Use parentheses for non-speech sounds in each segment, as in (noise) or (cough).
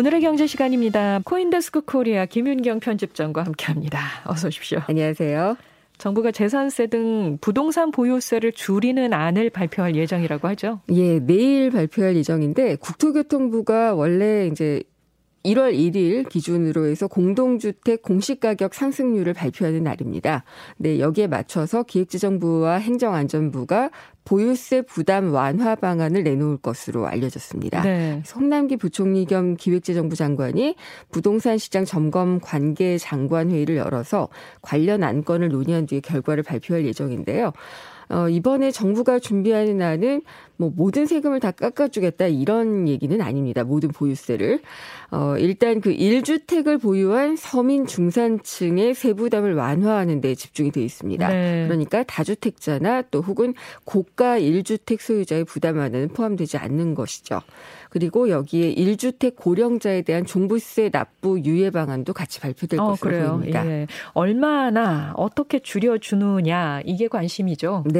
오늘의 경제 시간입니다. 코인데스크 코리아 김윤경 편집장과 함께합니다. 어서 오십시오. 안녕하세요. 정부가 재산세 등 부동산 보유세를 줄이는 안을 발표할 예정이라고 하죠. 예, 내일 발표할 예정인데 국토교통부가 원래 이제 1월 1일 기준으로 해서 공동주택 공시가격 상승률을 발표하는 날입니다. 네, 여기에 맞춰서 기획재정부와 행정안전부가 보유세 부담 완화 방안을 내놓을 것으로 알려졌습니다. 네. 송남기 부총리 겸 기획재정부 장관이 부동산 시장 점검 관계 장관 회의를 열어서 관련 안건을 논의한 뒤에 결과를 발표할 예정인데요. 어, 이번에 정부가 준비하는 안은 뭐 모든 세금을 다 깎아주겠다 이런 얘기는 아닙니다. 모든 보유세를. 어, 일단 그 1주택을 보유한 서민 중산층의 세부담을 완화하는 데 집중이 돼 있습니다. 네. 그러니까 다주택자나 또 혹은 고가 1주택 소유자의 부담 완화는 포함되지 않는 것이죠. 그리고 여기에 1주택 고령자에 대한 종부세 납부 유예 방안도 같이 발표될 어, 것으로 그래요. 보입니다. 예. 얼마나 어떻게 줄여주느냐 이게 관심이죠. 네.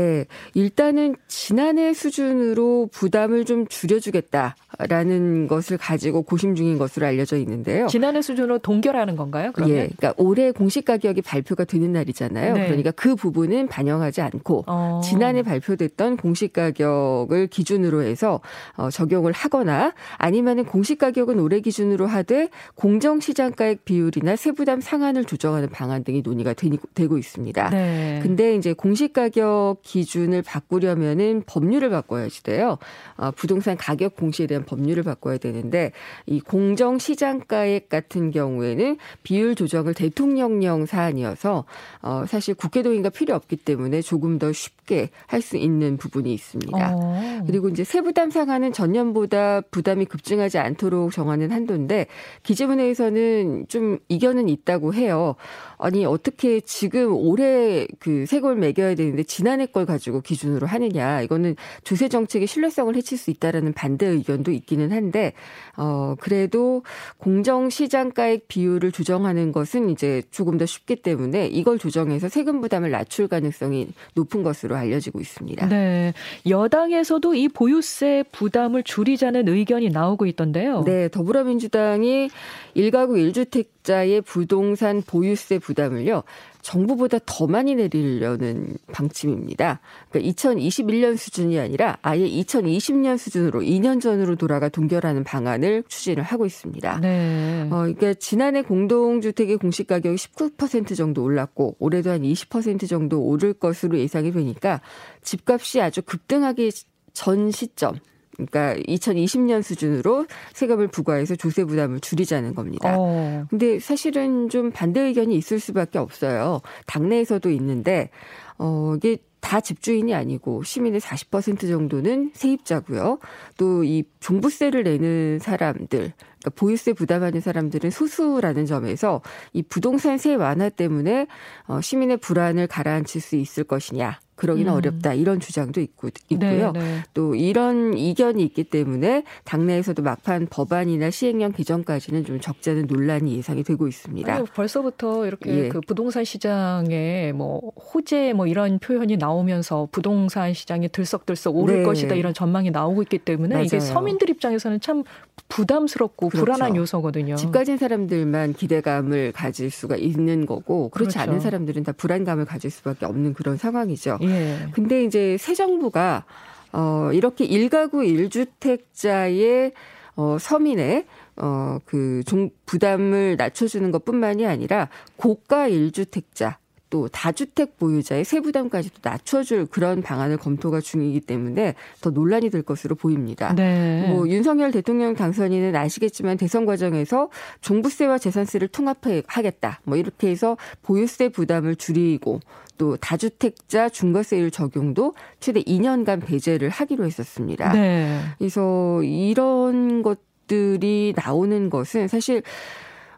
일단은 지난해 수준으로 수준으로 부담을 좀 줄여주겠다라는 것을 가지고 고심 중인 것으로 알려져 있는데요. 지난해 수준으로 동결하는 건가요? 그러면? 예, 그러니까 올해 공시 가격이 발표가 되는 날이잖아요. 네. 그러니까 그 부분은 반영하지 않고 어. 지난해 발표됐던 공시 가격을 기준으로 해서 어, 적용을 하거나 아니면은 공시 가격은 올해 기준으로 하되 공정 시장가액 비율이나 세부담 상한을 조정하는 방안 등이 논의가 되고 있습니다. 네. 근데 이제 공시 가격 기준을 바꾸려면은 법률을 바꿔야지 것인데요. 어, 부동산 가격 공시에 대한 법률을 바꿔야 되는데 이 공정 시장가액 같은 경우에는 비율 조정을 대통령령 사안이어서 어, 사실 국회 동의가 필요 없기 때문에 조금 더 쉽게 할 수 있는 부분이 있습니다. 어. 그리고 이제 세부담 상한은 전년보다 부담이 급증하지 않도록 정하는 한도인데 기재부내에서는 좀 이견은 있다고 해요. 아니 어떻게 지금 올해 그 세골 매겨야 되는데 지난해 걸 가지고 기준으로 하느냐 이거는 조세 정책의 신뢰성을 해칠 수 있다라는 반대 의견도 있기는 한데 어 그래도 공정 시장가액 비율을 조정하는 것은 이제 조금 더 쉽기 때문에 이걸 조정해서 세금 부담을 낮출 가능성이 높은 것으로 알려지고 있습니다. 네. 여당에서도 이 보유세 부담을 줄이자는 의견이 나오고 있던데요. 네, 더불어민주당이 1가구 1주택자의 부동산 보유세 부담을요. 정부보다 더 많이 내리려는 방침입니다. 그러니까 2021년 수준이 아니라 아예 2020년 수준으로 2년 전으로 돌아가 동결하는 방안을 추진을 하고 있습니다. 네. 어, 그러니까 지난해 공동주택의 공시 가격이 19% 정도 올랐고 올해도 한 20% 정도 오를 것으로 예상이 되니까 집값이 아주 급등하기 전 시점 그러니까 2020년 수준으로 세금을 부과해서 조세 부담을 줄이자는 겁니다. 어. 근데 사실은 좀 반대 의견이 있을 수밖에 없어요. 당내에서도 있는데 어 이게 다 집주인이 아니고 시민의 40% 정도는 세입자고요. 또 이 종부세를 내는 사람들, 그러니까 보유세 부담하는 사람들은 소수라는 점에서 이 부동산 세 완화 때문에 어 시민의 불안을 가라앉힐 수 있을 것이냐. 그러기는 음. 어렵다 이런 주장도 있고 있고요. 네, 네. 또 이런 이견이 있기 때문에 당내에서도 막판 법안이나 시행령 개정까지는 좀 적잖은 논란이 예상이 되고 있습니다. 아니, 벌써부터 이렇게 예. 그 부동산 시장에 뭐 호재 뭐 이런 표현이 나오면서 부동산 시장이 들썩들썩 오를 네. 것이다 이런 전망이 나오고 있기 때문에 맞아요. 이게 서민들 입장에서는 참 부담스럽고 그렇죠. 불안한 요소거든요. 집 가진 사람들만 기대감을 가질 수가 있는 거고 그렇지 그렇죠. 않은 사람들은 다 불안감을 가질 수밖에 없는 그런 상황이죠. 예. 예. 근데 이제 새 정부가 어 이렇게 일가구 일주택자의 어 서민의 어그 부담을 낮춰주는 것뿐만이 아니라 고가 일주택자 또 다주택 보유자의 세부담까지도 낮춰줄 그런 방안을 검토가 중이기 때문에 더 논란이 될 것으로 보입니다. 네. 뭐 윤석열 대통령 당선인은 아시겠지만 대선 과정에서 종부세와 재산세를 통합하겠다. 뭐 이렇게 해서 보유세 부담을 줄이고 또 다주택자 중과세율 적용도 최대 2년간 배제를 하기로 했었습니다. 네. 그래서 이런 것들이 나오는 것은 사실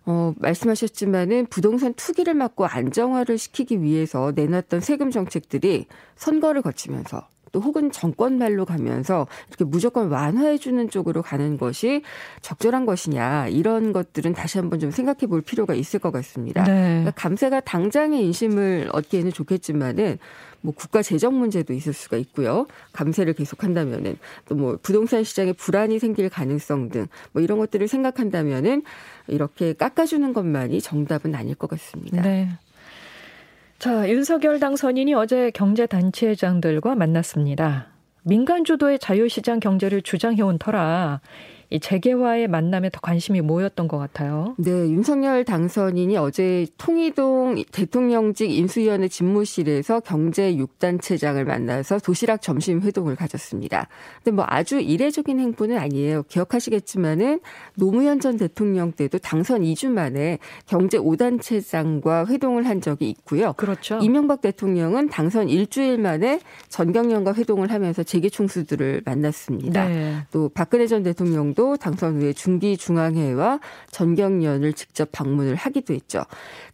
어, 말씀하셨지만은 부동산 투기를 막고 안정화를 시키기 위해서 내놨던 세금 정책들이 선거를 거치면서 또 혹은 정권 말로 가면서 이렇게 무조건 완화해주는 쪽으로 가는 것이 적절한 것이냐 이런 것들은 다시 한번 좀 생각해 볼 필요가 있을 것 같습니다. 네. 그러니까 감세가 당장의 인심을 얻기에는 좋겠지만은 뭐 국가 재정 문제도 있을 수가 있고요. 감세를 계속한다면은 또 뭐 부동산 시장에 불안이 생길 가능성 등 뭐 이런 것들을 생각한다면은 이렇게 깎아주는 것만이 정답은 아닐 것 같습니다. 네. 자, 윤석열 당선인이 어제 경제단체장들과 만났습니다. 민간 주도의 자유시장 경제를 주장해온 터라 이 재개화의 만남에 더 관심이 모였던 것 같아요. 네, 윤석열 당선인이 어제 통이동 대통령직 인수위원회 집무실에서 경제 6단체장을 만나서 도시락 점심 회동을 가졌습니다. 근데 뭐 아주 이례적인 행보는 아니에요. 기억하시겠지만은 노무현 전 대통령 때도 당선 2주 만에 경제 5단체장과 회동을 한 적이 있고요. 그렇죠. 이명박 대통령은 당선 일주일 만에 전경련과 회동을 하면서 재계 총수들을 만났습니다. 네. 또 박근혜 전 대통령도 또 당선 후에 중기중앙회와 전경련을 직접 방문을 하기도 했죠.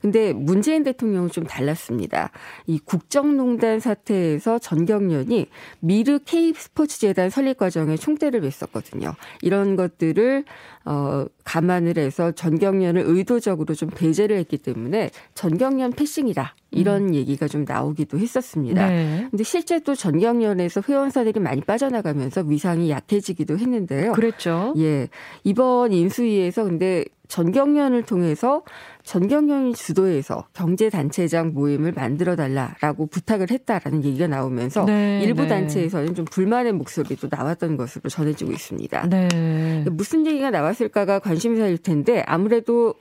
근데 문재인 대통령은 좀 달랐습니다. 이 국정농단 사태에서 전경련이 미르 K스포츠 재단 설립 과정에 총대를 맸었거든요. 이런 것들을 어 감안을 해서 전경련을 의도적으로 좀 배제를 했기 때문에 전경련 패싱이다. 이런 음. 얘기가 좀 나오기도 했었습니다. 네. 근데 실제 또 전경련에서 회원사들이 많이 빠져나가면서 위상이 약해지기도 했는데요. 그랬죠. 예. 이번 인수위에서 근데 전경련을 통해서 전경련이 주도해서 경제단체장 모임을 만들어 달라라고 부탁을 했다라는 얘기가 나오면서 네, 일부 네. 단체에서는 좀 불만의 목소리도 나왔던 것으로 전해지고 있습니다. 네. 무슨 얘기가 나왔을까가 관심사일 텐데 아무래도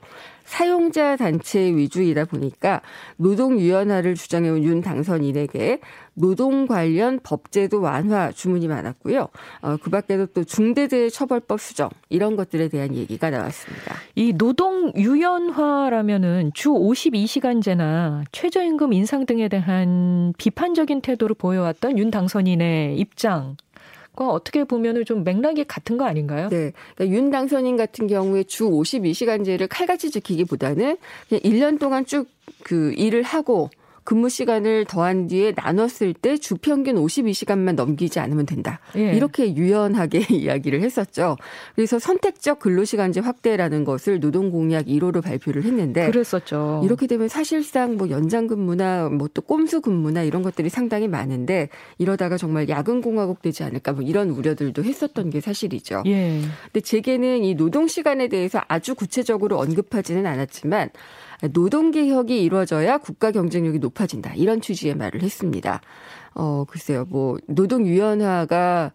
사용자 단체 위주이다 보니까 노동유연화를 주장해온 윤 당선인에게 노동 관련 법제도 완화 주문이 많았고요. 어, 그 밖에도 또 중대재해처벌법 수정 이런 것들에 대한 얘기가 나왔습니다. 이 노동 유연화라면은 주 52시간제나 최저임금 인상 등에 대한 비판적인 태도를 보여왔던 윤 당선인의 입장 과 어떻게 보면은 좀 맥락이 같은 거 아닌가요? 네. 그러니까 윤 당선인 같은 경우에 주 52시간제를 칼같이 지키기보다는 그냥 1년 동안 쭉 그 일을 하고 근무 시간을 더한 뒤에 나눴을 때 주평균 52시간만 넘기지 않으면 된다. 예. 이렇게 유연하게 (laughs) 이야기를 했었죠. 그래서 선택적 근로시간제 확대라는 것을 노동공약 1호로 발표를 했는데 그랬었죠. 이렇게 되면 사실상 뭐 연장 근무나 뭐 또 꼼수 근무나 이런 것들이 상당히 많은데 이러다가 정말 야근 공화국 되지 않을까 뭐 이런 우려들도 했었던 게 사실이죠. 예. 근데 제게는 이 노동 시간에 대해서 아주 구체적으로 언급하지는 않았지만 노동 개혁이 이루어져야 국가 경쟁력이 높아진다. 이런 취지의 말을 했습니다. 어, 글쎄요. 뭐 노동 유연화가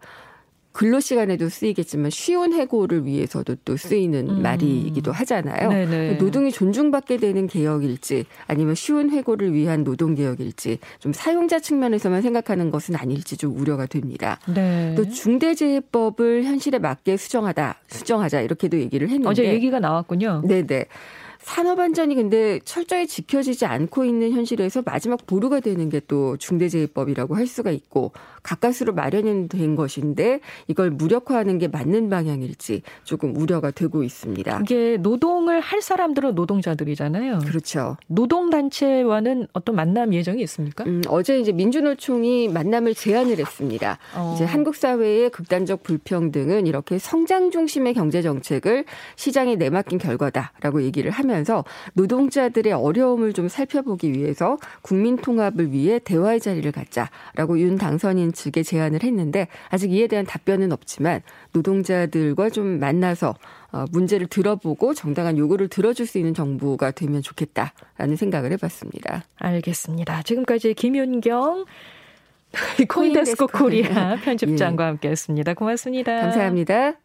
근로 시간에도 쓰이겠지만 쉬운 해고를 위해서도 또 쓰이는 음. 말이기도 하잖아요. 네네. 노동이 존중받게 되는 개혁일지 아니면 쉬운 해고를 위한 노동 개혁일지 좀 사용자 측면에서만 생각하는 것은 아닐지 좀 우려가 됩니다. 네. 또 중대재해법을 현실에 맞게 수정하다, 수정하자 이렇게도 얘기를 했는데 어제 얘기가 나왔군요. 네네. 산업 안전이 근데 철저히 지켜지지 않고 있는 현실에서 마지막 보루가 되는 게 또 중대재해법이라고 할 수가 있고 가까스로 마련된 것인데 이걸 무력화하는 게 맞는 방향일지 조금 우려가 되고 있습니다. 이게 노동을 할 사람들은 노동자들이잖아요. 그렇죠. 노동 단체와는 어떤 만남 예정이 있습니까? 음, 어제 이제 민주노총이 만남을 제안을 했습니다. 어. 이제 한국 사회의 극단적 불평등은 이렇게 성장 중심의 경제 정책을 시장에 내맡긴 결과다라고 얘기를 하면 하면서 노동자들의 어려움을 좀 살펴보기 위해서 국민 통합을 위해 대화의 자리를 갖자라고 윤 당선인 측에 제안을 했는데 아직 이에 대한 답변은 없지만 노동자들과 좀 만나서 어, 문제를 들어보고 정당한 요구를 들어줄 수 있는 정부가 되면 좋겠다라는 생각을 해봤습니다. 알겠습니다. 지금까지 김윤경 (laughs) 코인데스코 코리아 편집장과 예. 함께했습니다. 고맙습니다. 감사합니다.